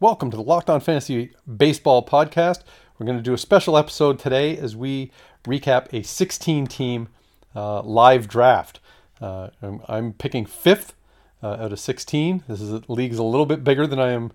Welcome to the Locked On Fantasy Baseball podcast. We're going to do a special episode today as we recap a 16 team uh, live draft. Uh, I'm, I'm, picking fifth uh, out of 16. This is league's a little bit bigger than I am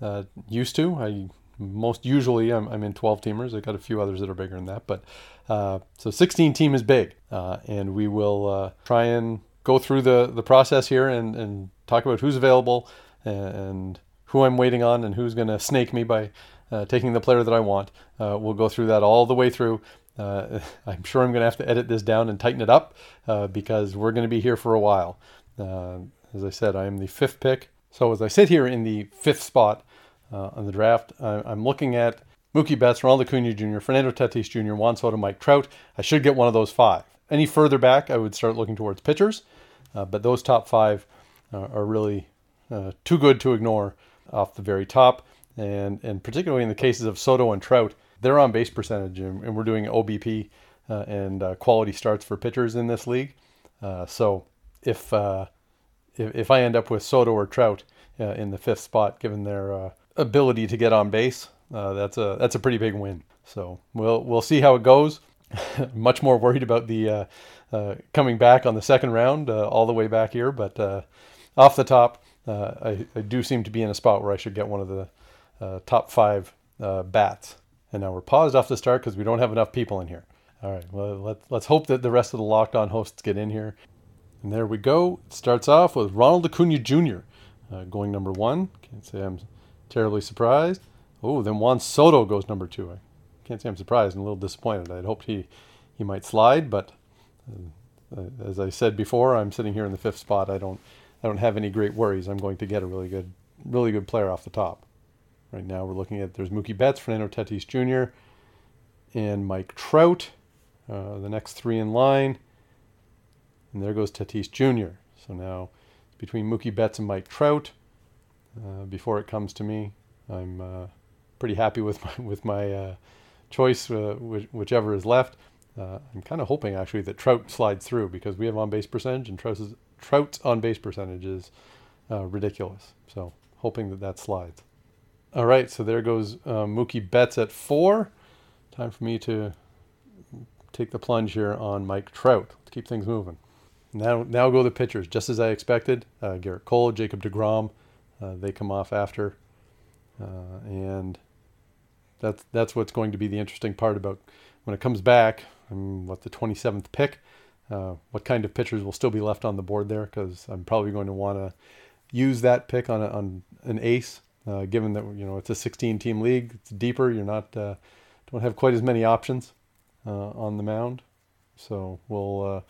uh, used to. I most usually I'm, I'm, in 12 teamers. I got a few others that are bigger than that, but uh, so 16 team is big, uh, and we will try and go through the the process here and and talk about who's available and who I'm waiting on and who's going to snake me by uh, taking the player that I want. Uh, we'll go through that all the way through. Uh, I'm sure I'm going to have to edit this down and tighten it up uh, because we're going to be here for a while. Uh, as I said, I am the fifth pick. So as I sit here in the fifth spot uh, on the draft, I, am looking at Mookie Betts, Ronald Acuna Jr., Fernando Tatis Jr., Juan Soto, Mike Trout. I should get one of those five. Any further back, I would start looking towards pitchers, but those top five are really too good to ignore off the very top. And, and particularly in the cases of Soto and Trout, they're on base percentage, and, and we're doing OBP uh, and uh, quality starts for pitchers in this league. Uh, so if, uh, if, if I end up with Soto or Trout uh, in the fifth spot, given their uh, ability to get on base, that's a that's a pretty big win. So we'll we'll see how it goes. Much more worried about the coming back on the second round, all the way back here, but off the top, I, I, do seem to be in a spot where I should get one of the uh, top five uh, bats. And now we're paused off the start because we don't have enough people in here. All right, well, let's, let's hope that the rest of the locked on hosts get in here. And there we go. It starts off with Ronald Acuna Jr. Uh, going number one. Can't say I'm terribly surprised. Oh, then Juan Soto goes number two. I can't say I'm surprised. I'm a little disappointed. I'd hoped he, he might slide, but uh, as I said before, I'm sitting here in the fifth spot. I don't I don't have any great worries. I'm going to get a really good, really good player off the top. Right now, we're looking at there's Mookie Betts, Fernando Tatis Jr., and Mike Trout, uh, the next three in line. And there goes Tatis Jr. So now, between Mookie Betts and Mike Trout, uh, before it comes to me, I'm uh, pretty happy with my with my uh, choice, uh, which, whichever is left. Uh, I'm kind of hoping actually that Trout slides through because we have on base percentage and Trout is, Trout's on base percentage is uh, ridiculous. So hoping that that slides. All right, so there goes uh, Mookie Betts at four. Time for me to take the plunge here on Mike Trout to keep things moving. Now, now go the pitchers, just as I expected. Uh, Gerrit Cole, Jacob DeGrom, uh, they come off after, uh, and that's that's what's going to be the interesting part about when it comes back. I'm what the 27th pick uh, what kind of pitchers will still be left on the board there because I'm probably going to want to use that pick on, a, on an ace, uh, given that you know it's a 16 team league, it's deeper. You're not uh, don't have quite as many options uh, on the mound, so we'll uh,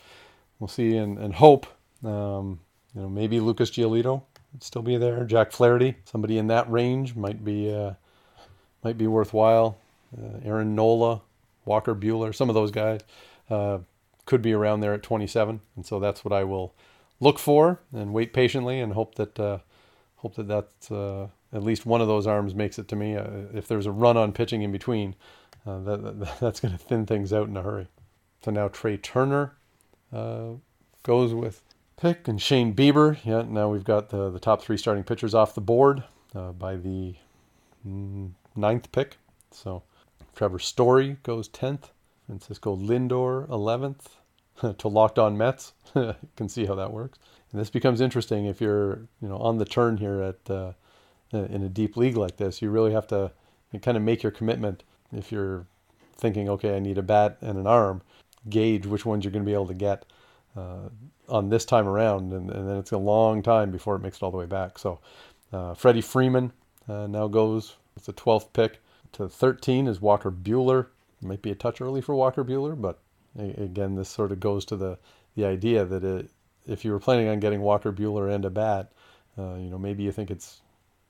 we'll see and, and hope. Um, you know maybe Lucas Giolito would still be there. Jack Flaherty, somebody in that range might be uh, might be worthwhile. Aaron Nola, Walker Buehler, some of those guys could be around there at 27, and so that's what I will look for and wait patiently and hope that uh, hope that that's uh, at least one of those arms makes it to me. Uh, if there's a run on pitching in between, uh, that, that, that's going to thin things out in a hurry. So now Trea Turner uh, goes with pick and Shane Bieber. Yeah, now we've got the the top three starting pitchers off the board uh, by the mm, ninth pick. So Trevor Story goes tenth. Francisco Lindor 11th to locked on Mets. you can see how that works. And this becomes interesting if you're, you know, on the turn here at uh, in a deep league like this. You really have to kind of make your commitment. If you're thinking, okay, I need a bat and an arm, gauge which ones you're going to be able to get uh, on this time around, and, and, then it's a long time before it makes it all the way back. So, uh, Freddie Freeman uh, now goes. It's the 12th pick. To 13 is Walker Buehler. Might be a touch early for Walker Buehler, but again, this sort of goes to the the idea that it, if you were planning on getting Walker Buehler and a bat, uh, you know, maybe you think it's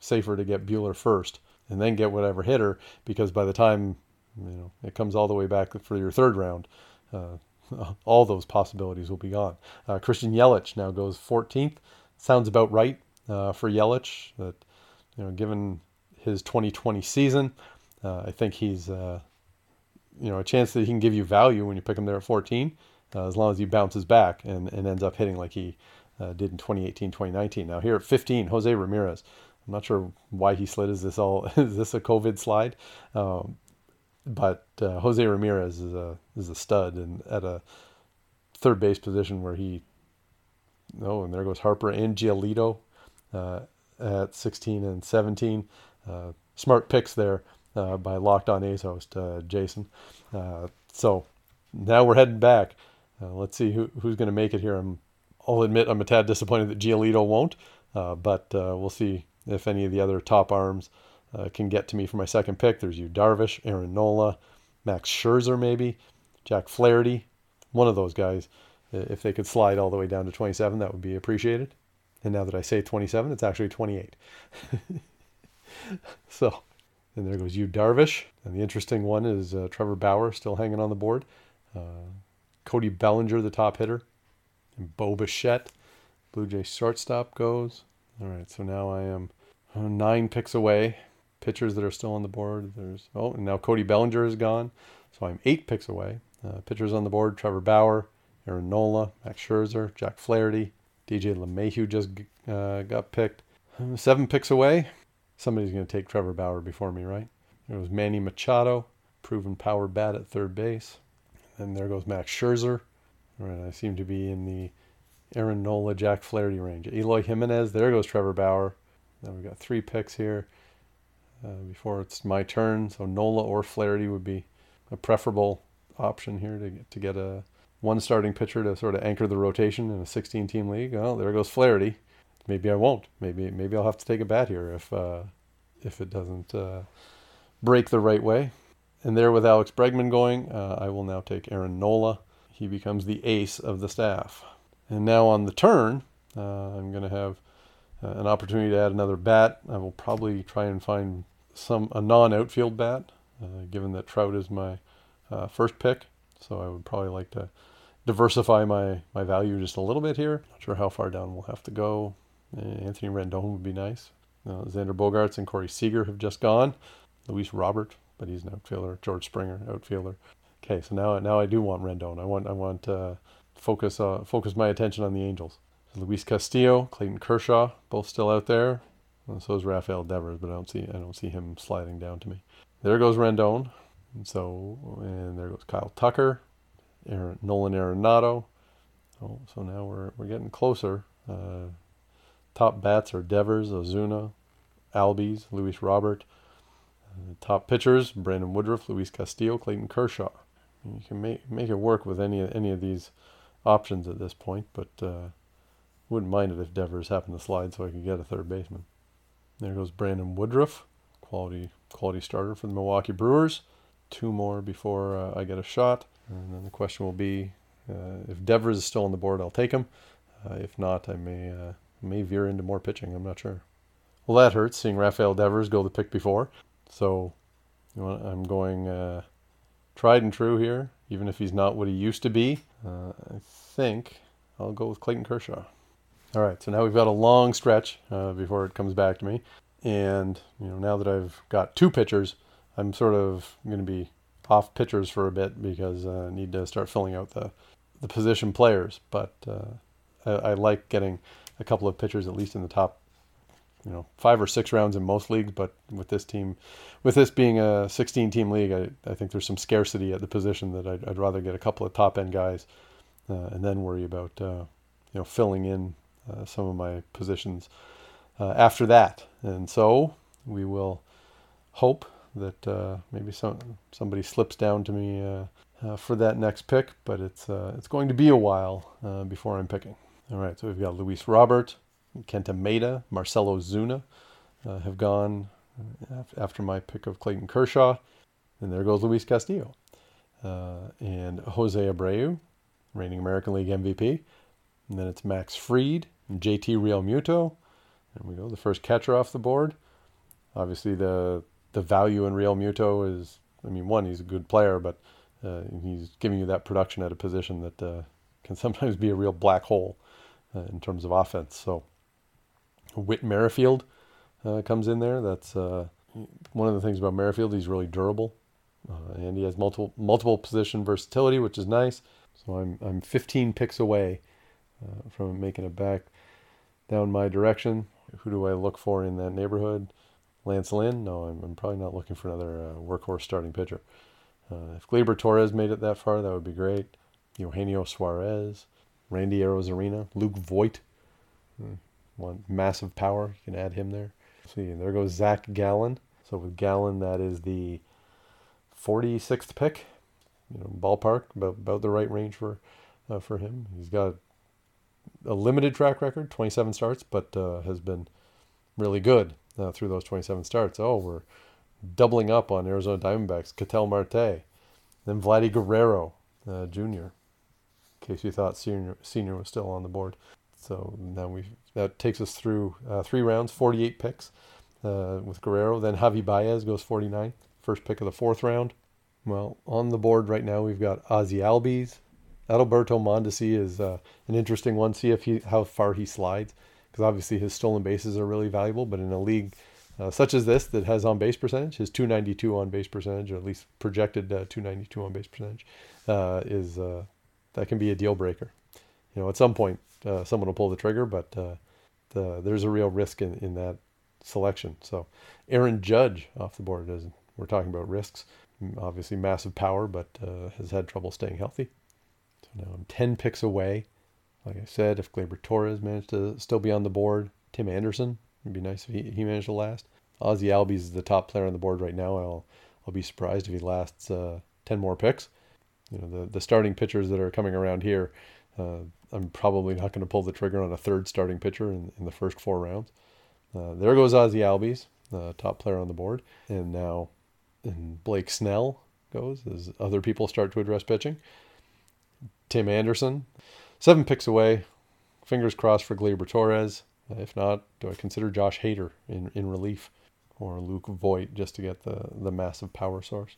safer to get Buehler first and then get whatever hitter because by the time you know it comes all the way back for your third round, uh, all those possibilities will be gone. Uh, Christian Yelich now goes 14th. Sounds about right uh, for Yelich. That you know, given his 2020 season, uh, I think he's uh, you know a chance that he can give you value when you pick him there at 14, uh, as long as he bounces back and, and ends up hitting like he did in 2018, 2019. Now here at 15, Jose Ramirez. I'm not sure why he slid. Is this all? Is this a COVID slide? Um, but uh, Jose Ramirez is a is a stud and at a third base position where he. Oh, and there goes Harper and Giolito uh, at 16 and 17. Uh, smart picks there uh, by Locked On A's host uh, Jason. Uh, so now we're heading back. let's see who, who's going to make it here. I'm, I'll admit I'm a tad disappointed that Giolito won't, but we'll see if any of the other top arms uh, can get to me for my second pick. There's Yu, Darvish, Aaron Nola, Max Scherzer, maybe Jack Flaherty, one of those guys. If they could slide all the way down to 27, that would be appreciated. And now that I say 27, it's actually 28. so, and there goes Yu Darvish. And the interesting one is uh, Trevor Bauer still hanging on the board. Uh, Cody Bellinger, the top hitter. And Bo Bichette, Blue Jay shortstop, goes. All right, so now I am uh, nine picks away pitchers that are still on the board. There's oh, and now Cody Bellinger is gone, so I'm eight picks away. Uh, pitchers on the board: Trevor Bauer, Aaron Nola, Max Scherzer, Jack Flaherty, DJ LeMahieu just uh, got picked. Seven picks away. Somebody's going to take Trevor Bauer before me, right? There was Manny Machado, proven power bat at third base. And there goes Max Scherzer. Right, I seem to be in the Aaron Nola, Jack Flaherty range. Eloy Jimenez, there goes Trevor Bauer. Now we've got three picks here uh, before it's my turn. So Nola or Flaherty would be a preferable option here to get, to get a one starting pitcher to sort of anchor the rotation in a 16 team league. Oh, there goes Flaherty. Maybe I won't. Maybe maybe I'll have to take a bat here if uh, if it doesn't uh, break the right way. And there with Alex Bregman going, uh, I will now take Aaron Nola. He becomes the ace of the staff. And now on the turn, uh, I'm going to have uh, an opportunity to add another bat. I will probably try and find some a non-outfield bat, uh, given that Trout is my first pick. So I would probably like to diversify my, my value just a little bit here. Not sure how far down we'll have to go. Uh, Anthony Rendon would be nice. Uh, Xander Bogaerts and Corey Seager have just gone. Luis Robert, but he's an outfielder. George Springer, outfielder. Okay, so now now I do want Rendon. I want I want uh, focus uh, focus my attention on the Angels. Luis Castillo, Clayton Kershaw, both still out there. And so is Rafael Devers, but I don't see I don't see him sliding down to me. There goes Rendon. And so and there goes Kyle Tucker, Aaron, Nolan Arenado. Oh, so now we're we're getting closer. Uh, top bats are Devers, Ozuna, Albies, Luis Robert. Uh, top pitchers: Brandon Woodruff, Luis Castillo, Clayton Kershaw. You can make make it work with any any of these options at this point, but uh, wouldn't mind it if Devers happened to slide so I could get a third baseman. There goes Brandon Woodruff, quality quality starter for the Milwaukee Brewers. Two more before uh, I get a shot, and then the question will be uh, if Devers is still on the board, I'll take him. Uh, if not, I may uh, may veer into more pitching. I'm not sure. Well, that hurts seeing Rafael Devers go the pick before. So you know, I'm going uh, tried and true here, even if he's not what he used to be. Uh, I think I'll go with Clayton Kershaw. All right, so now we've got a long stretch uh, before it comes back to me, and you know now that I've got two pitchers, I'm sort of going to be off pitchers for a bit because I need to start filling out the the position players. But uh, I, I, like getting a couple of pitchers at least in the top, you know, five or six rounds in most leagues. But with this team, with this being a 16 team league, I, I think there's some scarcity at the position that I'd, I'd rather get a couple of top end guys uh, and then worry about uh, you know filling in uh, some of my positions uh, after that. And so we will hope that uh, maybe some somebody slips down to me uh, for that next pick, but it's it's going to be a while before I'm picking. All right, so we've got Luis Robert, Kenta Maeda, Marcell Ozuna have gone after my pick of Clayton Kershaw, and there goes Luis Castillo and Jose Abreu, reigning American League MVP. And then it's Max Fried, JT Realmuto. There we go, the first catcher off the board. Obviously, the the value in Realmuto is, I mean, one, he's a good player, but uh, he's giving you that production at a position that uh, can sometimes be a real black hole uh, in terms of offense. So Whit Merrifield uh, comes in there. That's uh, one of the things about Merrifield. He's really durable, uh, and he has multiple multiple position versatility, which is nice. So I'm I'm 15 picks away from making it back down my direction. Who do I look for in that neighborhood? Lance Lynn? No, I'm, I'm probably not looking for another workhorse starting pitcher. Uh, if Gleyber Torres made it that far, that would be great. Eugenio Suarez, Randy Arozarena, Luke Voit, hmm, one massive power. You can add him there. See, there goes Zach Gallen. So with Gallen, that is the 46th pick. You know, ballpark about about the right range for uh, for him. He's got a limited track record, 27 starts, but uh, has been really good uh, through those 27 starts. Oh, we're doubling up on Arizona Diamondbacks, Ketel Marte, then Vladdy Guerrero uh, Jr. In case you thought senior senior was still on the board. So now we that takes us through uh, three rounds, 48 picks uh, with Guerrero. Then Javi Baez goes 49, first pick of the fourth round. Well, on the board right now we've got Ozzy Albies. Adalberto Mondesi is uh, an interesting one. See if he how far he slides because obviously his stolen bases are really valuable. But in a league uh, such as this that has on base percentage, his 292 on base percentage, or at least projected uh, 292 on base percentage, uh, is that can be a deal breaker. You know, at some point, uh, someone will pull the trigger, but uh, the, there's a real risk in, in that selection. So, Aaron Judge off the board, as we're talking about risks, obviously massive power, but has had trouble staying healthy. So now I'm 10 picks away. Like I said, if Gleyber Torres managed to still be on the board, Tim Anderson It'd be nice if he, he managed to last. Ozzie Albies is the top player on the board right now. I'll I'll be surprised if he lasts uh, ten more picks. You know the the starting pitchers that are coming around here. Uh, I'm probably not going to pull the trigger on a third starting pitcher in, in the first four rounds. Uh, there goes Ozzie Albies, uh, top player on the board, and now and Blake Snell goes as other people start to address pitching. Tim Anderson, seven picks away. Fingers crossed for Gleyber Torres. If not, do I consider Josh Hader in, in relief or Luke Voit just to get the, the massive power source?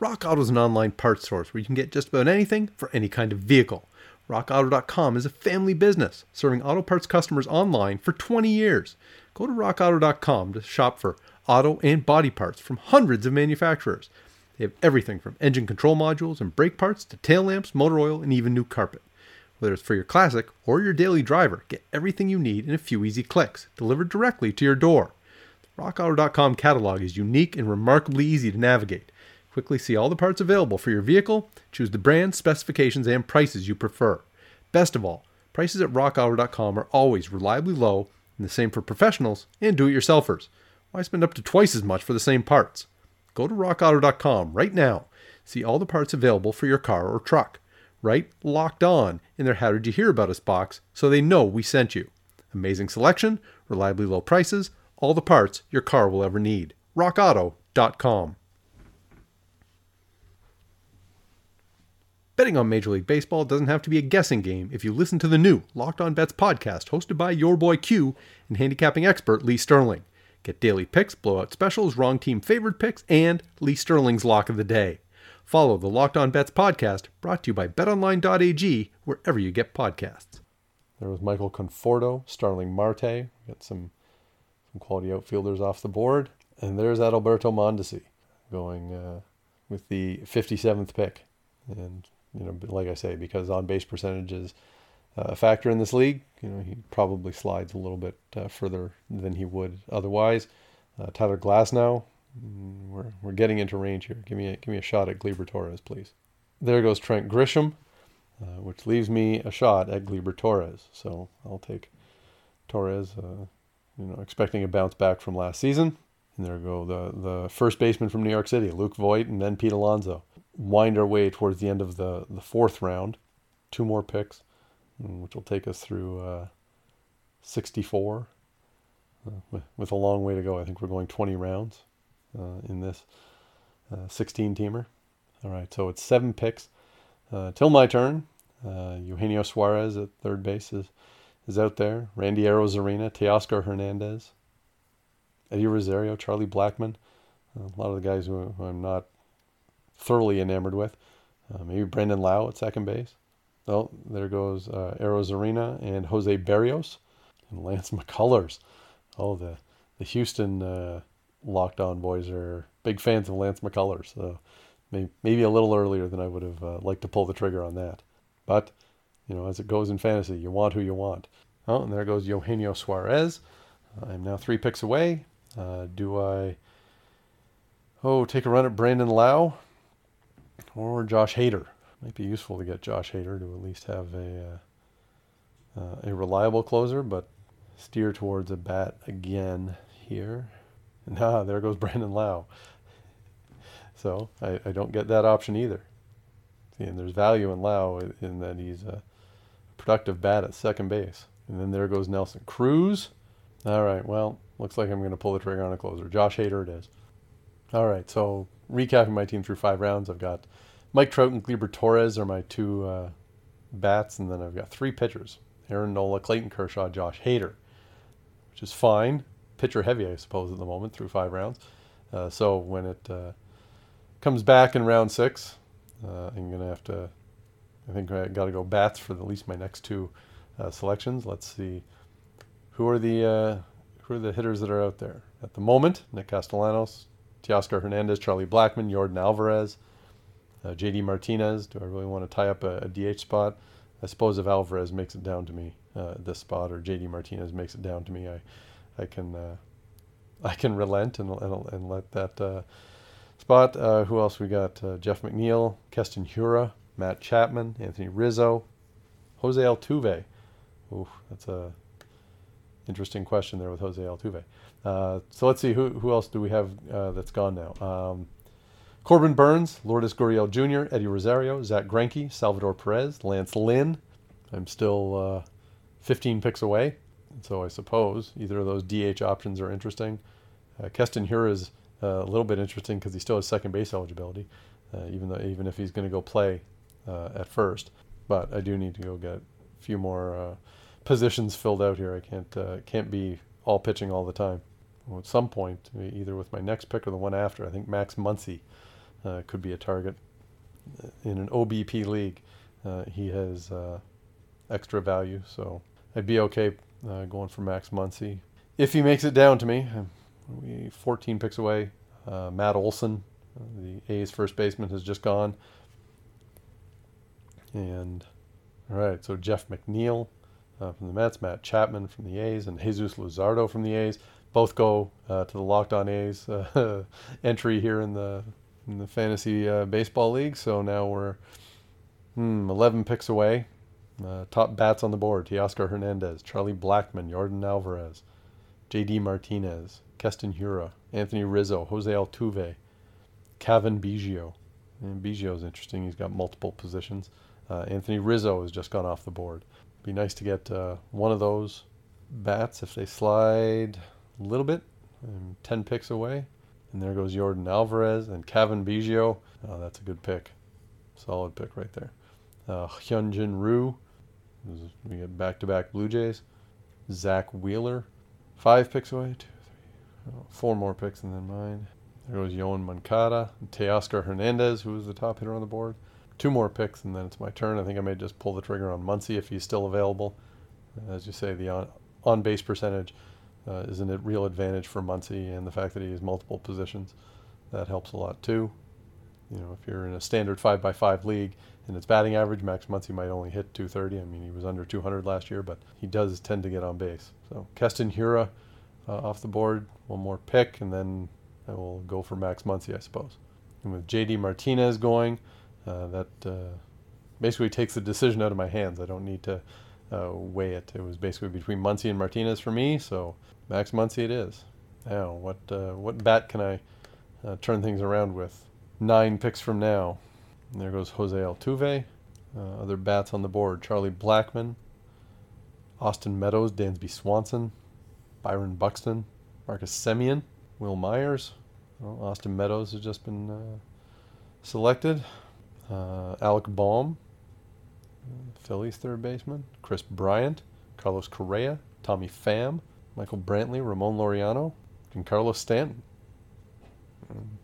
Rock Auto is an online parts source where you can get just about anything for any kind of vehicle. RockAuto.com is a family business serving auto parts customers online for 20 years. Go to RockAuto.com to shop for auto and body parts from hundreds of manufacturers. They have everything from engine control modules and brake parts to tail lamps, motor oil, and even new carpet. Whether it's for your classic or your daily driver, get everything you need in a few easy clicks, delivered directly to your door. The RockAuto.com catalog is unique and remarkably easy to navigate. Quickly see all the parts available for your vehicle, choose the brand, specifications, and prices you prefer. Best of all, prices at RockAuto.com are always reliably low, and the same for professionals and do it yourselfers. Why spend up to twice as much for the same parts? Go to RockAuto.com right now. See all the parts available for your car or truck right? Locked on in their How Did You Hear About Us box so they know we sent you. Amazing selection, reliably low prices, all the parts your car will ever need. RockAuto.com. Betting on Major League Baseball doesn't have to be a guessing game if you listen to the new Locked On Bets podcast hosted by your boy Q and handicapping expert Lee Sterling. Get daily picks, blowout specials, wrong team favorite picks, and Lee Sterling's lock of the day. Follow the Locked On Bets podcast brought to you by betonline.ag wherever you get podcasts. There was Michael Conforto, Starling Marte. We Got some some quality outfielders off the board. And there's Adalberto Mondesi going uh, with the 57th pick. And, you know, like I say, because on base percentage is a factor in this league, you know, he probably slides a little bit uh, further than he would otherwise. Uh, Tyler Glasnow, Mm, we're, we're getting into range here. Give me a, give me a shot at Gleyber Torres, please. There goes Trent Grisham, uh, which leaves me a shot at Gleyber Torres. So I'll take Torres, uh, you know, expecting a bounce back from last season. And there go the, the first baseman from New York City, Luke Voit, and then Pete Alonso. Wind our way towards the end of the, the fourth round. Two more picks, mm, which will take us through uh, 64. Uh, with, a long way to go. I think we're going 20 rounds uh, in this uh, 16 teamer. All right, so it's seven picks. Till my turn, Eugenio Suarez at third base is, is out there. Randy Arozarena, Teoscar Hernandez, Eddie Rosario, Charlie Blackmon, A lot of the guys who I'm not thoroughly enamored with. Uh, maybe Brandon Lowe at second base. Oh, there goes uh, Arozarena and Jose Berrios and Lance McCullers. Oh, the the Houston uh, boys are big fans of Lance McCullers. So maybe, maybe a little earlier than I would have uh, liked to pull the trigger on that. But you know, as it goes in fantasy, you want who you want. Oh, and there goes Eugenio Suarez. I'm now three picks away. Uh, do I, oh, take a run at Brandon Lowe or Josh Hader? Might be useful to get Josh Hader to at least have a uh, uh, a reliable closer, but steer towards a bat again here. And ah, there goes Brandon Lowe. So I, I don't get that option either. See, and there's value in Lowe in that he's a productive bat at second base. And then there goes Nelson Cruz. All right, well, looks like I'm going to pull the trigger on a closer. Josh Hader it is. All right, so recapping my team through five rounds, I've got Mike Trout and Gleyber Torres are my two uh, bats, and then I've got three pitchers Aaron Nola, Clayton Kershaw, Josh Hader, which is fine. Pitcher heavy, I suppose, at the moment through five rounds. Uh, so when it uh, comes back in round six, uh, I'm going to have to, I think I got to go bats for at least my next two uh, selections. Let's see who are the uh, who are the hitters that are out there at the moment? Nick Castellanos, Teoscar Hernandez, Charlie Blackmon, Yordan Alvarez, uh, J.D. Martinez. Do I really want to tie up a, a, DH spot? I suppose if Alvarez makes it down to me uh, this spot, or J.D. Martinez makes it down to me, I I can uh, I can relent and and, and let that uh, spot. Uh, who else we got? Jeff McNeil, Keston Hiura, Matt Chapman, Anthony Rizzo, Jose Altuve. Ooh, that's a interesting question there with Jose Altuve. Uh, so let's see who who else do we have uh, that's gone now. Um, Corbin Burnes, Lourdes Gurriel Jr., Eddie Rosario, Zack Greinke, Salvador Perez, Lance Lynn. I'm still uh, 15 picks away, so I suppose either of those DH options are interesting. Uh, Keston Hiura is uh, a little bit interesting because he still has second base eligibility, even though even if he's going to go play at first. But I do need to go get a few more positions filled out here. I can't uh, can't be all pitching all the time. Well, at some point, either with my next pick or the one after, I think Max Muncy uh, could be a target in an OBP league. Uh, he has uh, extra value, so I'd be okay uh, going for Max Muncy if he makes it down to me. We 14 picks away. Uh, Matt Olson, the A's first baseman, has just gone. And all right, so Jeff McNeil uh, from the Mets, Matt Chapman from the A's, and Jesus Luzardo from the A's. Both go uh, to the Locked On A's uh, entry here in the in the fantasy uh, baseball league. So now we're hmm, 11 picks away. Uh, top bats on the board: Teoscar Hernandez, Charlie Blackmon, Yordan Alvarez, J.D. Martinez, Keston Hiura, Anthony Rizzo, Jose Altuve, Cavan Biggio. And is interesting. He's got multiple positions. Uh, Anthony Rizzo has just gone off the board. Be nice to get uh, one of those bats if they slide a little bit. I'm 10 picks away. And there goes Yordan Alvarez and Cavan Biggio. Oh, that's a good pick. Solid pick right there. Uh, Hyunjin Ryu. We get back to back Blue Jays. Zack Wheeler. Five picks away. Two, three, oh, four more picks than mine. There goes Yoan Moncada. Teoscar Hernandez, who was the top hitter on the board two more picks, and then it's my turn. I think I may just pull the trigger on Muncy if he's still available. As you say, the on, on base percentage uh, is a real advantage for Muncy, and the fact that he has multiple positions that helps a lot too. You know, if you're in a standard five by five league and it's batting average, Max Muncy might only hit 230. I mean, he was under 200 last year, but he does tend to get on base. So Keston Hiura uh, off the board, one more pick, and then I will go for Max Muncy, I suppose. And with JD Martinez going, uh, that uh, basically takes the decision out of my hands. I don't need to uh, weigh it. It was basically between Muncy and Martinez for me, so Max Muncy it is. Now, what what bat can I turn things around with? Nine picks from now. And there goes Jose Altuve. Uh, other bats on the board Charlie Blackmon, Austin Meadows, Dansby Swanson, Byron Buxton, Marcus Semien, Wil Myers. Well, Austin Meadows has just been uh, selected uh, Alec Bohm, Phillies third baseman, Kris Bryant, Carlos Correa, Tommy Pham, Michael Brantley, Ramon Laureano, and Carlos Stanton.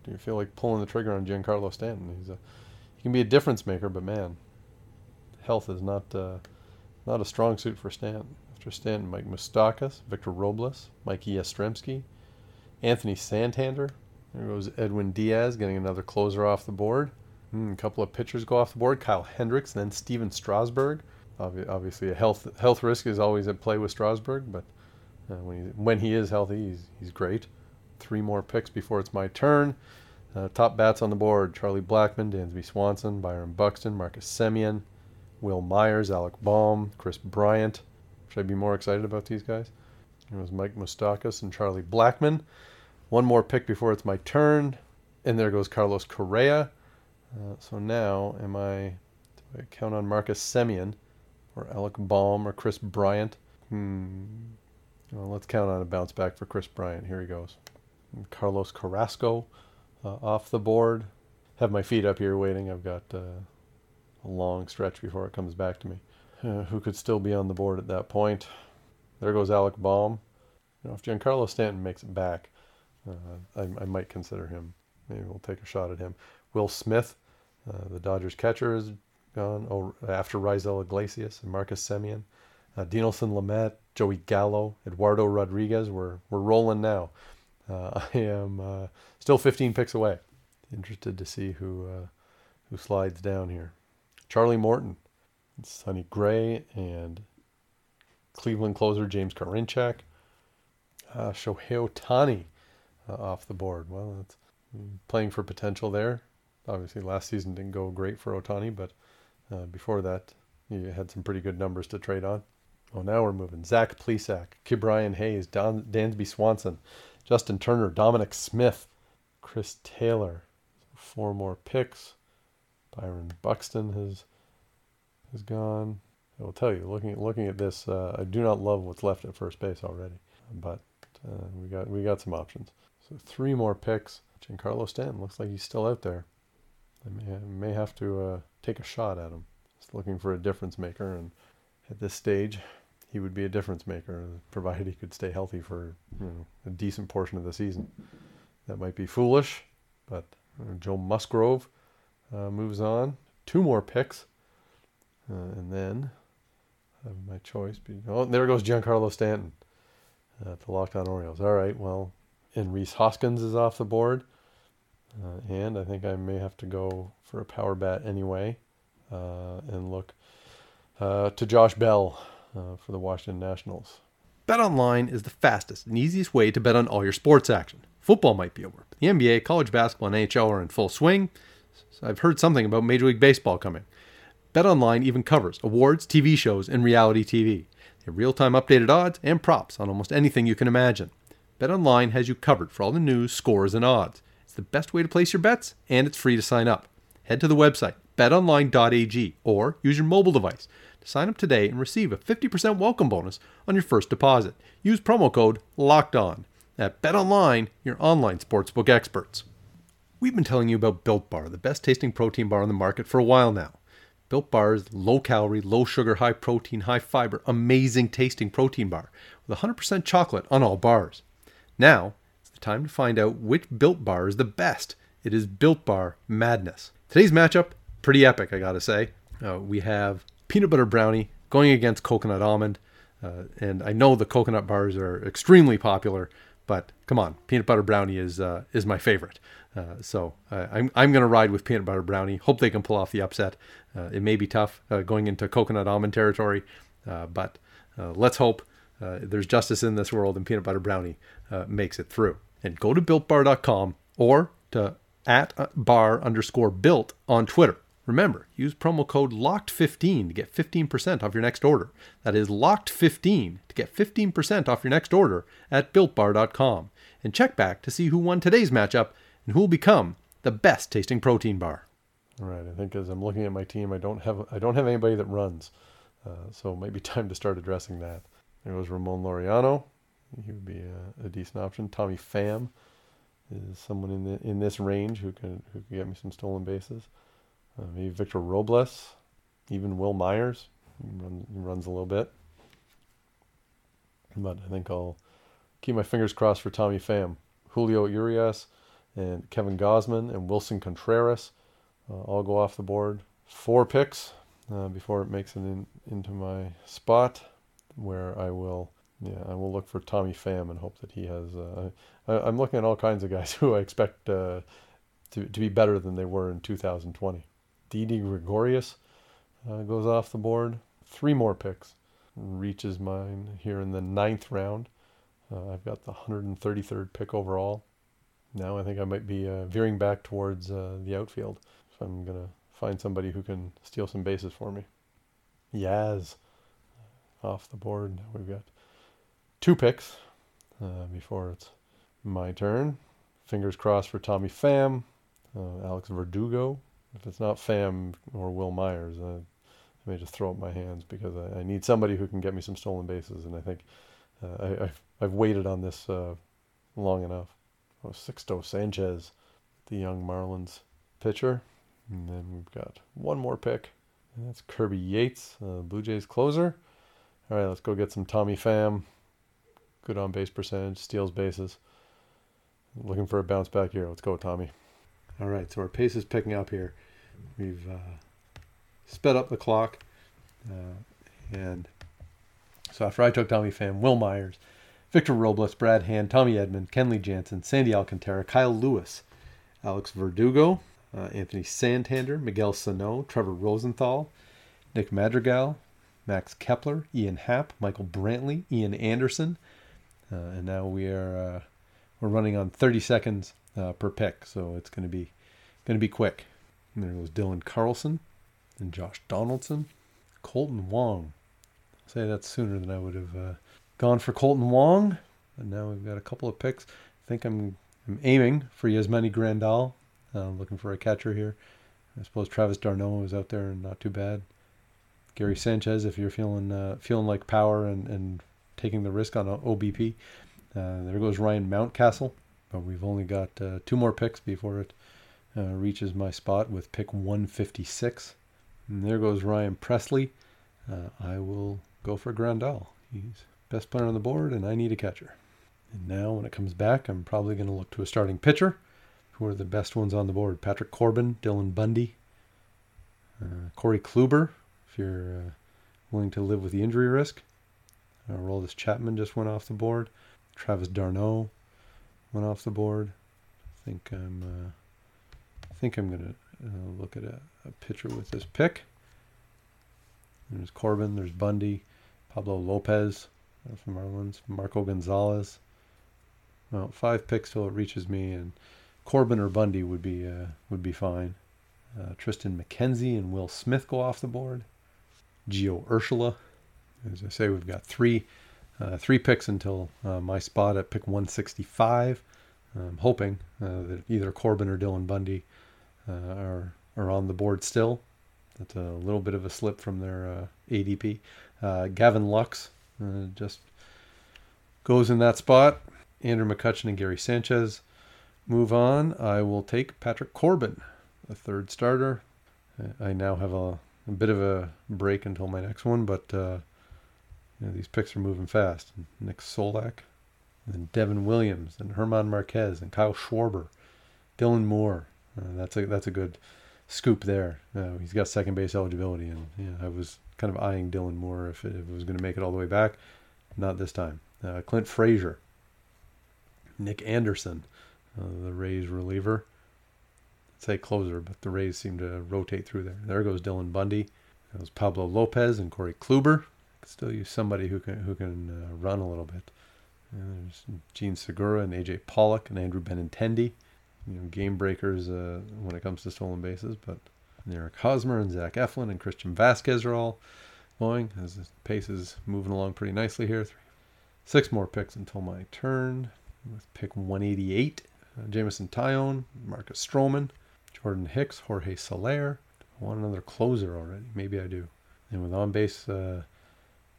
do you feel like pulling the trigger on Giancarlo Stanton? He's a he can be a difference maker, but man, health is not uh, not a strong suit for Stanton. After Stanton, Mike Moustakas, Victor Robles, Mike Yastrzemski, Anthony Santander. There goes Edwin Diaz getting another closer off the board. Mm, a couple of pitchers go off the board. Kyle Hendricks, and then Stephen Strasburg. Obviously, a health health risk is always at play with Strasburg, but uh, when, he, when he is healthy, he's, he's great. Three more picks before it's my turn. Uh, top bats on the board Charlie Blackmon, Dansby Swanson, Byron Buxton, Marcus Semien, Wil Myers, Alec Bohm, Kris Bryant. Should I be more excited about these guys? It was Mike Moustakas and Charlie Blackmon. One more pick before it's my turn. And there goes Carlos Correa. Uh, so now, am I, do I count on Marcus Semien or Alec Bohm or Kris Bryant? Hmm. Well, let's count on a bounce back for Kris Bryant. Here he goes. And Carlos Carrasco uh, off the board. Have my feet up here waiting. I've got uh, a long stretch before it comes back to me. Uh, who could still be on the board at that point? There goes Alec Bohm. You know, if Giancarlo Stanton makes it back, uh, I, I, might consider him. Maybe we'll take a shot at him. Will Smith, uh, the Dodgers catcher, is gone oh, after Raisel Iglesias and Marcus Semien. Uh, Dinelson Lamet, Joey Gallo, Eduardo Rodriguez. We're, we're rolling now. Uh, I am uh, still 15 picks away. Interested to see who uh, who slides down here. Charlie Morton, Sonny Gray, and Cleveland closer James Karinchak. Uh, Shohei Ohtani uh, off the board. Well, that's playing for potential there. Obviously, last season didn't go great for Ohtani, but uh, before that, you had some pretty good numbers to trade on. Oh, now we're moving. Zach Plesac, Ke'Bryan Hayes, Don, Dansby Swanson, Justin Turner, Dominic Smith, Chris Taylor. Four more picks. Byron Buxton has has gone. I will tell you, looking at looking at this, uh, I do not love what's left at first base already, but uh, we got we got some options. So three more picks. Giancarlo Stanton looks like he's still out there. I may may have to uh, take a shot at him. Just looking for a difference maker, and at this stage, he would be a difference maker, provided he could stay healthy for you know, a decent portion of the season. That might be foolish, but uh, Joe Musgrove uh, moves on. Two more picks. Uh, and then have my choice. Be, oh, there goes Giancarlo Stanton uh, the Locked On Orioles. All right, well, and Rhys Hoskins is off the board. Uh, and I think I may have to go for a power bat anyway uh, and look uh, to Josh Bell uh, for the Washington Nationals. Bet online is the fastest and easiest way to bet on all your sports action. Football might be over, but the NBA, college basketball, and NHL are in full swing. So I've heard something about Major League Baseball coming. Bet online even covers awards, TV shows, and reality TV. They have real-time updated odds and props on almost anything you can imagine. BetOnline has you covered for all the news, scores, and odds. The best way to place your bets, and it's free to sign up. Head to the website betonline.ag or use your mobile device to sign up today and receive a 50% welcome bonus on your first deposit. Use promo code LOCKED ON at BetOnline, your online sportsbook experts. We've been telling you about Built Bar, the best tasting protein bar on the market for a while now. Built Bar is low calorie, low sugar, high protein, high fiber, amazing tasting protein bar with 100% chocolate on all bars. Now, time to find out which Built Bar is the best. It is Built Bar Madness. Today's matchup, pretty epic, I gotta say. Uh, we have peanut butter brownie going against coconut almond. Uh, and I know the coconut bars are extremely popular, but come on, peanut butter brownie is uh, is my favorite. Uh, so uh, I'm I'm to ride with peanut butter brownie. Hope they can pull off the upset. Uh, it may be tough uh, going into coconut almond territory, but let's hope there's justice in this world and peanut butter brownie makes it through. And go to builtbar.com or to at bar underscore built on Twitter Remember, use promo code LOCKED15 to get 15% off your next order. That is LOCKED15 to get 15% off your next order at builtbar.com. And check back to see who won today's matchup and who will become the best tasting protein bar. All right, I think as I'm looking at my team, I don't have I don't have anybody that runs, uh, so it might be time to start addressing that. There goes Ramon Laureano. He would be a, a decent option. Tommy Pham is someone in the in this range who can who can get me some stolen bases. Uh, maybe Victor Robles, even Wil Myers. He, he runs a little bit. But I think I'll keep my fingers crossed for Tommy Pham. Julio Urias and Kevin Gausman and Willson Contreras uh, all go off the board. Four picks uh, before it makes it in, into my spot, where I will yeah I will look for Tommy Pham and hope that he has. Uh, I, am looking at all kinds of guys who I expect uh, to to be better than they were in 2020. Didi Gregorius uh, goes off the board. Three more picks reaches mine here in the ninth round. Uh, I've got the 133rd pick overall. Now I think I might be uh, veering back towards uh, the outfield. if I'm going to find somebody who can steal some bases for me. Yaz off the board. We've got two picks uh, before it's my turn. Fingers crossed for Tommy Pham, uh, Alex Verdugo. If it's not Pham or Wil Myers, uh, I may just throw up my hands because I, I, need somebody who can get me some stolen bases, and I think uh, I, have I've waited on this uh, long enough. Oh, Sixto Sanchez, the young Marlins pitcher, and then we've got one more pick. And that's Kirby Yates, uh, Blue Jays closer. All right, let's go get some Tommy Pham. Good on base percentage, steals bases. Looking for a bounce back here. Let's go, Tommy. All right, so our pace is picking up here. We've uh, sped up the clock. Uh, and so after I took Tommy Pham, Wil Myers, Victor Robles, Brad Hand, Tommy Edman, Kenley Jansen, Sandy Alcantara, Kyle Lewis, Alex Verdugo, uh, Anthony Santander, Miguel Sano, Trevor Rosenthal, Nick Madrigal, Max Kepler, Ian Happ, Michael Brantley, Ian Anderson, uh, and now we are uh, we're running on 30 seconds uh, per pick, so it's going to be going to be quick. And there goes Dylan Carlson, and Josh Donaldson, Kolten Wong. I'll say that sooner than I would have uh, gone for Kolten Wong. And now we've got a couple of picks. I think I'm, I'm aiming for Yasmani Grandal. Looking for a catcher here. I suppose Travis d'Arnaud is out there and not too bad. Gary Sanchez, if you're feeling uh, feeling like power and, and taking the risk on OBP. Uh, there goes Ryan Mountcastle. But we've only got uh, two more picks before it uh, reaches my spot with pick 156. And there goes Ryan Pressly. Uh, I will go for Grandal. He's best player on the board, and I need a catcher. And now, when it comes back, I'm probably going to look to a starting pitcher. Who are the best ones on the board? Patrick Corbin, Dylan Bundy, uh, Corey Kluber, if you're uh, willing to live with the injury risk. Uh, Roldis Chapman just went off the board. Travis d'Arnaud went off the board. I think I'm. Uh, I think I'm gonna uh, look at a, a pitcher with this pick. There's Corbin, there's Bundy, Pablo Lopez uh, from Marlins, Marco Gonzalez. Well, five picks till it reaches me, and Corbin or Bundy would be uh, would be fine. Uh, Triston McKenzie and Will Smith go off the board. Gio Urshela. As I say, we've got three uh, three picks until uh, my spot at pick 165. I'm hoping uh, that either Corbin or Dylan Bundy uh, are are on the board still. That's a little bit of a slip from their uh, ADP. Gavin Lux just goes in that spot. Andrew McCutchen and Gary Sanchez move on. I will take Patrick Corbin, a third starter. I now have a, a bit of a break until my next one, but uh, you know, these picks are moving fast. Nick Solak, and Devin Williams, and German Marquez, and Kyle Schwarber, Dylan Moore. Uh, that's a that's a good scoop there. Uh, he's got second base eligibility, and I was kind of eyeing Dylan Moore if it, if it was going to make it all the way back. Not this time. Uh, Clint Frazier, Nick Anderson, uh, the Rays reliever. I'd say closer, but the Rays seem to rotate through there. There goes Dylan Bundy. There's Pablo Lopez and Corey Kluber. Still use somebody who can who can uh, run a little bit. there's Jean Segura and AJ Pollock and Andrew Benintendi you know, game breakers uh, when it comes to stolen bases. But Eric Hosmer and Zach Eflin and Christian Vazquez are all going as the pace is moving along pretty nicely here. Three, six more picks until my turn. With pick 188, uh, Jameson Taillon, Marcus Stroman, Jordan Hicks, Jorge Soler. I want another closer already. Maybe I do. And with on base uh,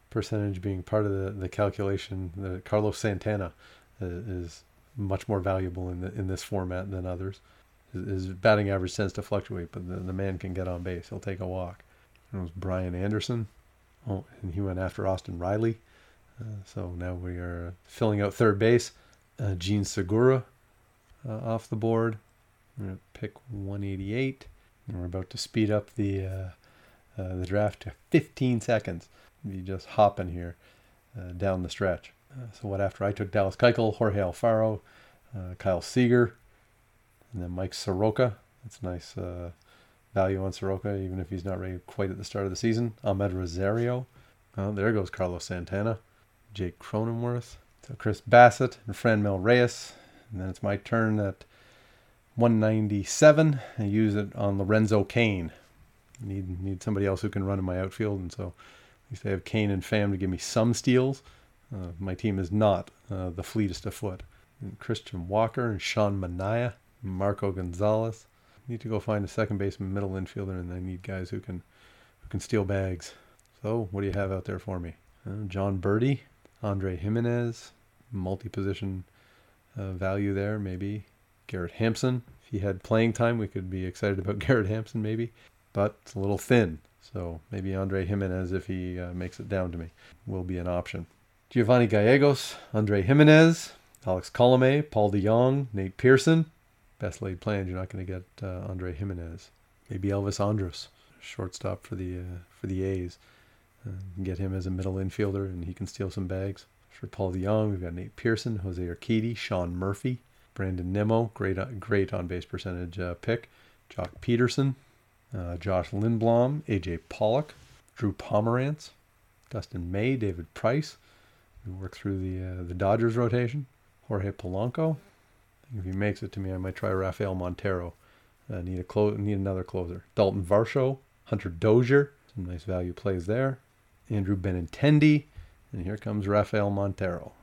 percentage being part of the, the calculation, the Carlos Santana uh, is much more valuable in the, in this format than others. His, batting average tends to fluctuate, but the, the man can get on base. He'll take a walk. It was Brian Anderson. Oh, and he went after Austin Riley. Uh, so now we are filling out third base. Uh, Jean Segura uh, off the board. I'm going to pick 188. And we're about to speed up the uh, uh, the draft to 15 seconds. Be just hopping here uh, down the stretch. Uh, so what after I took Dallas Keuchel, Jorge Alfaro, uh, Kyle Seager, and then Mike Soroka. That's nice value on Soroka, even if he's not ready quite at the start of the season. Amed Rosario. Oh, there goes Carlos Santana. Jake Cronenworth. So Chris Bassitt and Franmil Reyes. And then it's my turn at 197. I use it on Lorenzo Cain. Need need somebody else who can run in my outfield, and so least I have Cain and Pham to give me some steals. Uh, my team is not uh, the fleetest of foot. And Christian Walker and Sean Manaea, Marco Gonzalez. Need to go find a second baseman, middle infielder, and I need guys who can who can steal bags. So what do you have out there for me? Uh, Jon Berti, Andre Gimenez, multi-position uh, value there, maybe. Garrett Hampson. If he had playing time, we could be excited about Garrett Hampson, maybe. But it's a little thin. So maybe Andre Gimenez, if he uh, makes it down to me, will be an option. Giovanni Gallegos, Andre Gimenez, Alex Colome, Paul DeJong, Nate Pearson. Best laid plans, you're not going to get uh, Andre Gimenez. Maybe Elvis Andrus, shortstop for the uh, for the A's. Uh, get him as a middle infielder, and he can steal some bags. For Paul DeJong, we've got Nate Pearson, Jose Urquidy, Sean Murphy, Brandon Nimmo, great great on base percentage uh, pick. Joc Pederson, uh, Josh Lindblom, AJ Pollock, Drew Pomeranz, Dustin May, David Price. We work through the uh, the Dodgers rotation. Jorge Polanco. If he makes it to me, I might try Rafael Montero. Uh, need a clo- need another closer. Dalton Varsho, Hunter Dozier. Some nice value plays there. Andrew Benintendi, and here comes Rafael Montero.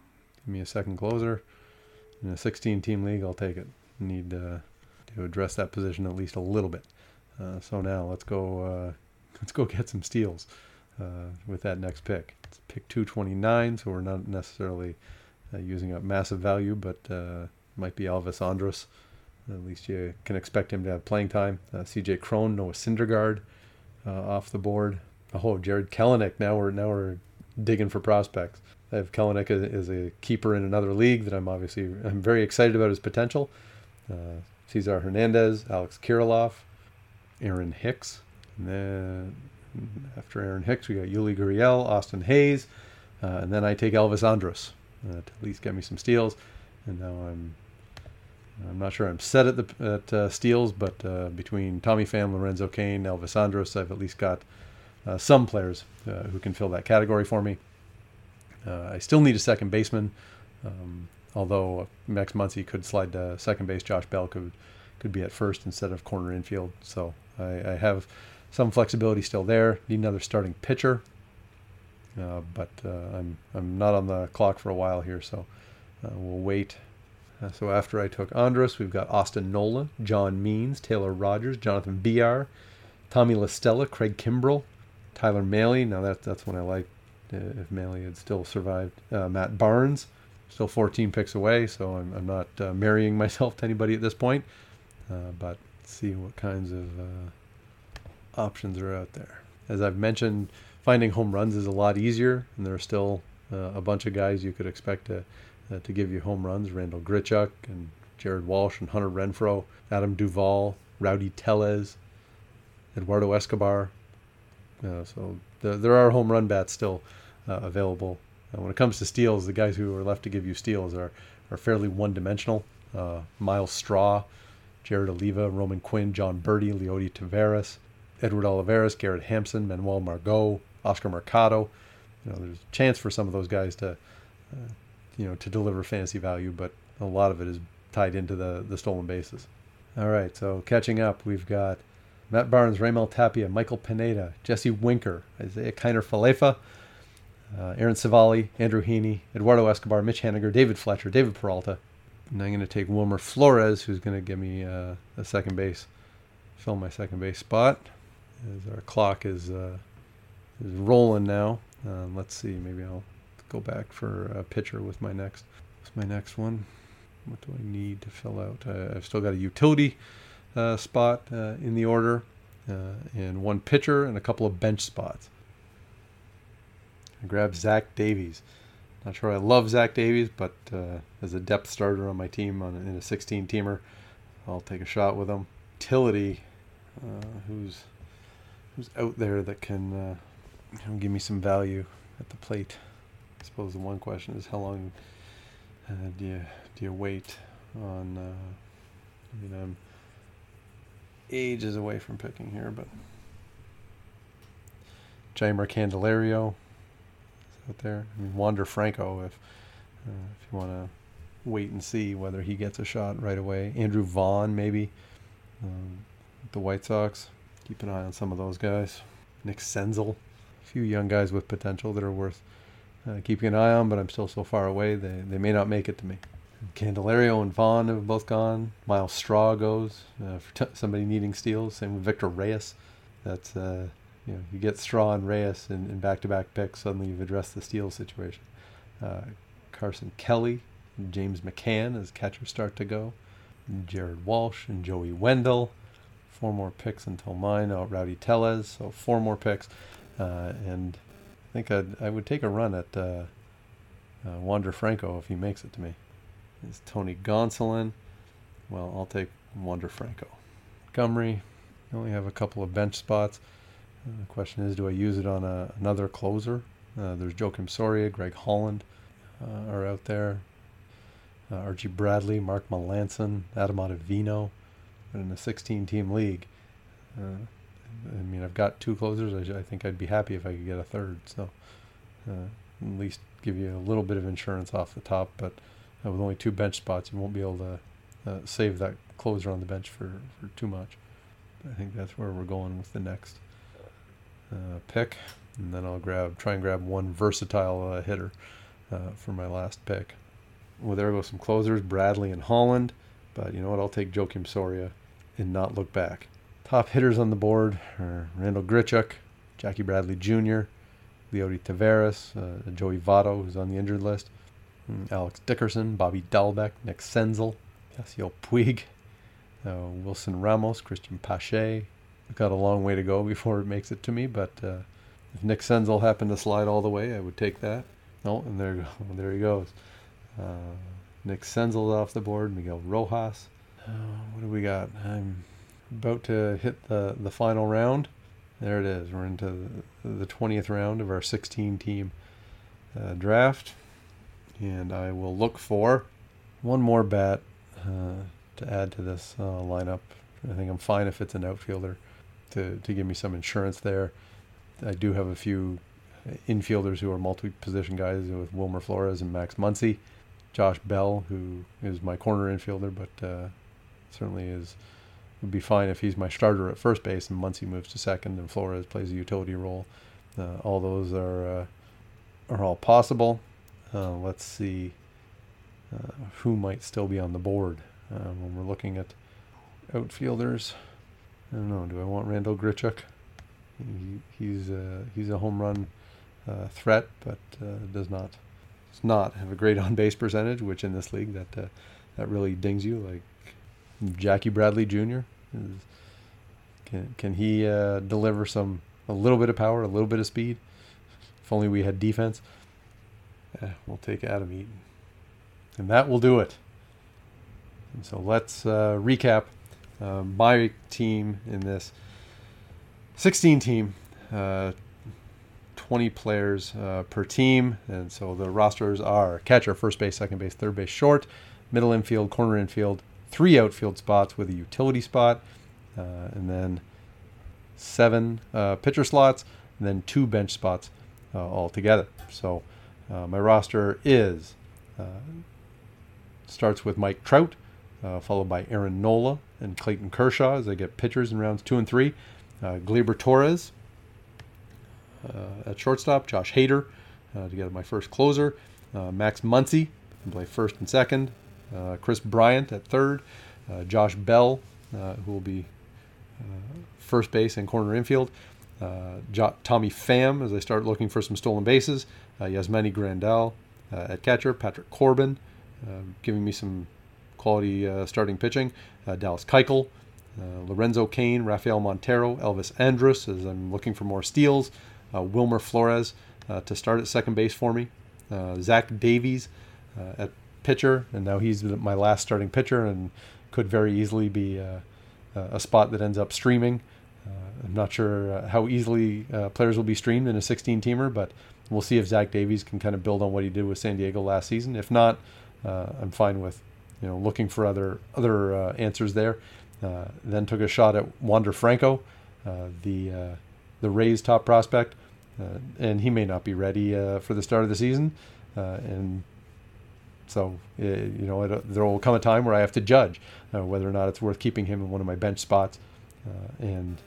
Give me a second closer. In a 16 team league, I'll take it. Need uh, to address that position at least a little bit. Uh, so now let's go. Uh, let's go get some steals uh, with that next pick. It's pick 229, so we're not necessarily using up massive value, but might be Elvis Andrus. At least you can expect him to have playing time. C.J. Cron, Noah Syndergaard off the board. Oh, Jarred Kelenic. Now we're now we're digging for prospects. I have Kelenic as a keeper in another league that I'm obviously I'm very excited about his potential. Uh, Cesar Hernandez, Alex Kirilloff, Aaron Hicks, and then after Aaron Hicks we got Yuli Gurriel, Austin Hays, uh, and then I take Elvis Andrus uh, to at least get me some steals. And now I'm I'm not sure I'm set at the at uh, steals, but uh, between Tommy Pham, Lorenzo Cain, Elvis Andrus, I've at least got uh, some players uh, who can fill that category for me. I still need a second baseman, um, although Max Muncy could slide to second base. Josh Bell could could be at first instead of corner infield. So I, I have some flexibility still there. Need another starting pitcher, uh, but uh, I'm I'm not on the clock for a while here, so uh, we'll wait. so after I took Andrus, we've got Austin Nola, John Means, Taylor Rogers, Jonathan Villar, Tommy La Stella, Craig Kimbrel, Tyler Mahle. Now that that's when I like uh, if Mahle had still survived. Uh, Matt Barnes, still 14 picks away, so I'm, I'm not uh, marrying myself to anybody at this point. Uh, but see what kinds of uh, options are out there. As I've mentioned, finding home runs is a lot easier, and there are still uh, a bunch of guys you could expect to to give you home runs. Randall Grichuk and Jared Walsh and Hunter Renfroe, Adam Duvall, Rowdy Tellez, Eduardo Escobar, uh, so the, there are home run bats still uh, available. Uh, when it comes to steals, the guys who are left to give you steals are, are fairly one dimensional. Uh, Myles Straw, Jared Oliva, Roman Quinn, Jon Berti, Leody Taveras, Edward Olivares, Garrett Hampson, Manuel Margot, Oscar Mercado. You know, there's a chance for some of those guys to, uh, you know, to deliver fantasy value, but a lot of it is tied into the, the stolen bases. All right, so catching up, we've got Matt Barnes, Raimel Tapia, Michael Pineda, Jesse Winker, Isiah Kiner-Falefa, uh, Aaron Civale, Andrew Heaney, Eduardo Escobar, Mitch Haniger, David Fletcher, David Peralta. And I'm going to take Wilmer Flores, who's going to give me uh, a second base, fill my second base spot. As our clock is uh, is rolling now. Um, let's see, maybe I'll go back for a pitcher with my next. What's my next one? What do I need to fill out? Uh, I've still got a utility uh, spot uh, in the order, uh, and one pitcher and a couple of bench spots. I grabbed Zach Davies. Not sure I love Zach Davies, but uh, as a depth starter on my team on in a 16 teamer, I'll take a shot with him. Utility, uh, who's who's out there that can uh, give me some value at the plate. I suppose the one question is how long uh, do you do you wait on? Uh, I mean, I'm ages away from picking here, but Jeimer Candelario out there. I Wander Franco, if uh, if you want to wait and see whether he gets a shot right away. Andrew Vaughn, maybe. Um, the White Sox. Keep an eye on some of those guys. Nick Senzel. A few young guys with potential that are worth uh, keeping an eye on, but I'm still so far away, they, they may not make it to me. Candelario and Vaughn have both gone. Myles Straw goes uh, for t- somebody needing steals. Same with Victor Reyes. That's uh, you know you get Straw and Reyes in, in back-to-back picks. Suddenly you've addressed the steal situation. Uh, Carson Kelly, James McCann as catchers start to go. Jared Walsh and Joey Wendle. Four more picks until mine. Oh, Rowdy Tellez. So four more picks, uh, and I think I'd, I would take a run at uh, uh, Wander Franco if he makes it to me is Tony Gonsolin. Well, I'll take Wander Franco. Montgomery, I only have a couple of bench spots. The question is, do I use it on a, another closer? Uh, there's Joakim Soria, Greg Holland uh, are out there. Uh, Archie Bradley, Mark Melancon, Adam Ottavino. In a 16-team league, uh, I mean, I've got two closers. I, I, think I'd be happy if I could get a third. So uh, at least give you a little bit of insurance off the top, but uh, with only two bench spots, you won't be able to uh, save that closer on the bench for, for too much. I think that's where we're going with the next uh, pick, and then I'll grab try and grab one versatile uh, hitter uh, for my last pick. Well, there go some closers, Bradley and Holland, but you know what? I'll take Joakim Soria and not look back. Top hitters on the board are Randall Grichuk, Jackie Bradley Jr., Leody Taveras, uh, Joey Votto, who's on the injured list, Alex Dickerson, Bobby Dalbec, Nick Senzel, Yasiel Puig, uh, Wilson Ramos, Cristian Pache. Got a long way to go before it makes it to me, but uh, if Nick Senzel happened to slide all the way, I would take that. Oh, and there, there he goes. Uh, Nick Senzel's off the board. Miguel Rojas. Uh, what do we got? I'm about to hit the, the final round. There it is. We're into the 20th round of our 16 team uh, draft and I will look for one more bat uh, to add to this uh, lineup. I think I'm fine if it's an outfielder to, to give me some insurance there. I do have a few infielders who are multi-position guys with Wilmer Flores and Max Muncy. Josh Bell, who is my corner infielder, but uh, certainly is would be fine if he's my starter at first base and Muncy moves to second and Flores plays a utility role. Uh, all those are uh, are all possible. Uh, let's see uh, who might still be on the board uh, when we're looking at outfielders. I don't know. Do I want Randall Grichuk? He, he's a, he's a home run uh, threat, but uh, does not does not have a great on base percentage, which in this league that uh, that really dings you. Like Jackie Bradley Jr. Is, can can he deliver some a little bit of power, a little bit of speed? If only we had defense. Eh, we'll take Adam Eaton. And that will do it. And so let's uh, recap uh, my team in this 16 team, uh, 20 players uh, per team. And so the rosters are catcher, first base, second base, third base, short, middle infield, corner infield, three outfield spots with a utility spot, uh, and then seven uh, pitcher slots, and then two bench spots altogether. So uh, my roster is uh, starts with Mike Trout, uh, followed by Aaron Nola and Clayton Kershaw as I get pitchers in rounds two and three. Uh, Torres uh, at shortstop, Josh Hader uh, to get my first closer, Max Muncy can play first and second, Kris Bryant at third, Josh Bell who will be first base and corner infield. Uh, Tommy Pham as I start looking for some stolen bases. Uh, Yasmani Grandal uh, at catcher. Patrick Corbin giving me some quality starting pitching. Dallas Keuchel. Lorenzo Cain, Rafael Montero, Elvis Andrus as I'm looking for more steals. Wilmer Flores to start at second base for me uh, Zach Davies uh, at pitcher, and now he's my last starting pitcher and could very easily be uh, a spot that ends up streaming. Uh, I'm not sure uh, how easily uh, players will be streamed in a 16 teamer, but we'll see if Zach Davies can kind of build on what he did with San Diego last season. If not, I'm fine with you know looking for other other answers there. then took a shot at Wander Franco, the the Rays top prospect, and he may not be ready for the start of the season. and so, you know, it, there will come a time where I have to judge uh, whether or not it's worth keeping him in one of my bench spots uh, and,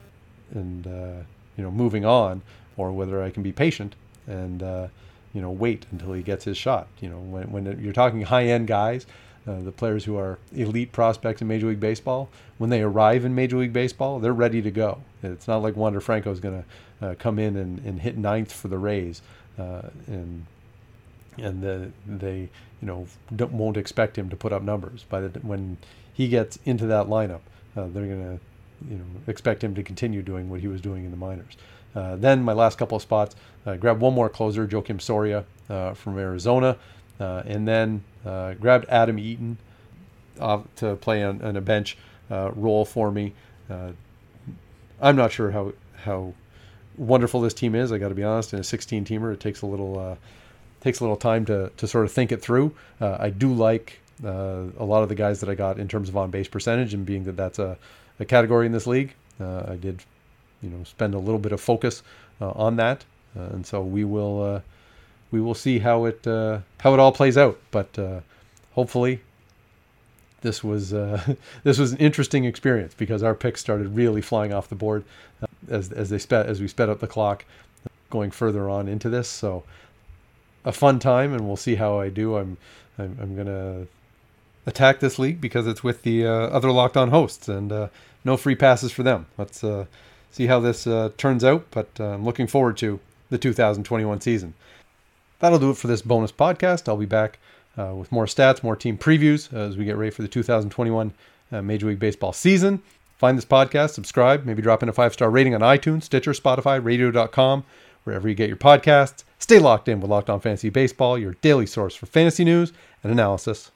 and uh, you know, moving on, or whether I can be patient and, uh, you know, wait until he gets his shot. You know, when, when you're talking high end guys, uh, the players who are elite prospects in Major League Baseball, when they arrive in Major League Baseball, they're ready to go. It's not like Wander Franco is going to uh, come in and, and hit ninth for the Rays and and the, they you know won't expect him to put up numbers. By the when he gets into that lineup, uh, they're going to you know expect him to continue doing what he was doing in the minors. Uh, then my last couple of spots, uh, grabbed one more closer, Joakim Soria uh, from Arizona, uh, and then uh, grabbed Adam Eaton to play on, on a bench role for me. I'm not sure how how wonderful this team is. I got to be honest. In a 16 teamer, it takes a little takes a little time to, to sort of think it through. Uh, I do like uh, a lot of the guys that I got in terms of on base percentage, and being that that's a, a category in this league, uh, I did, you know, spend a little bit of focus uh, on that, uh, and so we will uh, we will see how it how it all plays out. But hopefully, this was this was an interesting experience because our picks started really flying off the board as as they sped as we sped up the clock going further on into this. So a fun time, and we'll see how I do. I'm I'm, I'm gonna attack this league because it's with the uh, other locked on hosts, and uh, no free passes for them. Let's uh, see how this uh, turns out, but uh, I'm looking forward to the 2021 season. That'll do it for this bonus podcast. I'll be back uh, with more stats, more team previews as we get ready for the 2021 Major League Baseball season. Find this podcast, subscribe, maybe drop in a five star rating on iTunes, Stitcher, Spotify, radio.com wherever you get your podcasts. Stay locked in with Locked On Fantasy Baseball, your daily source for fantasy news and analysis.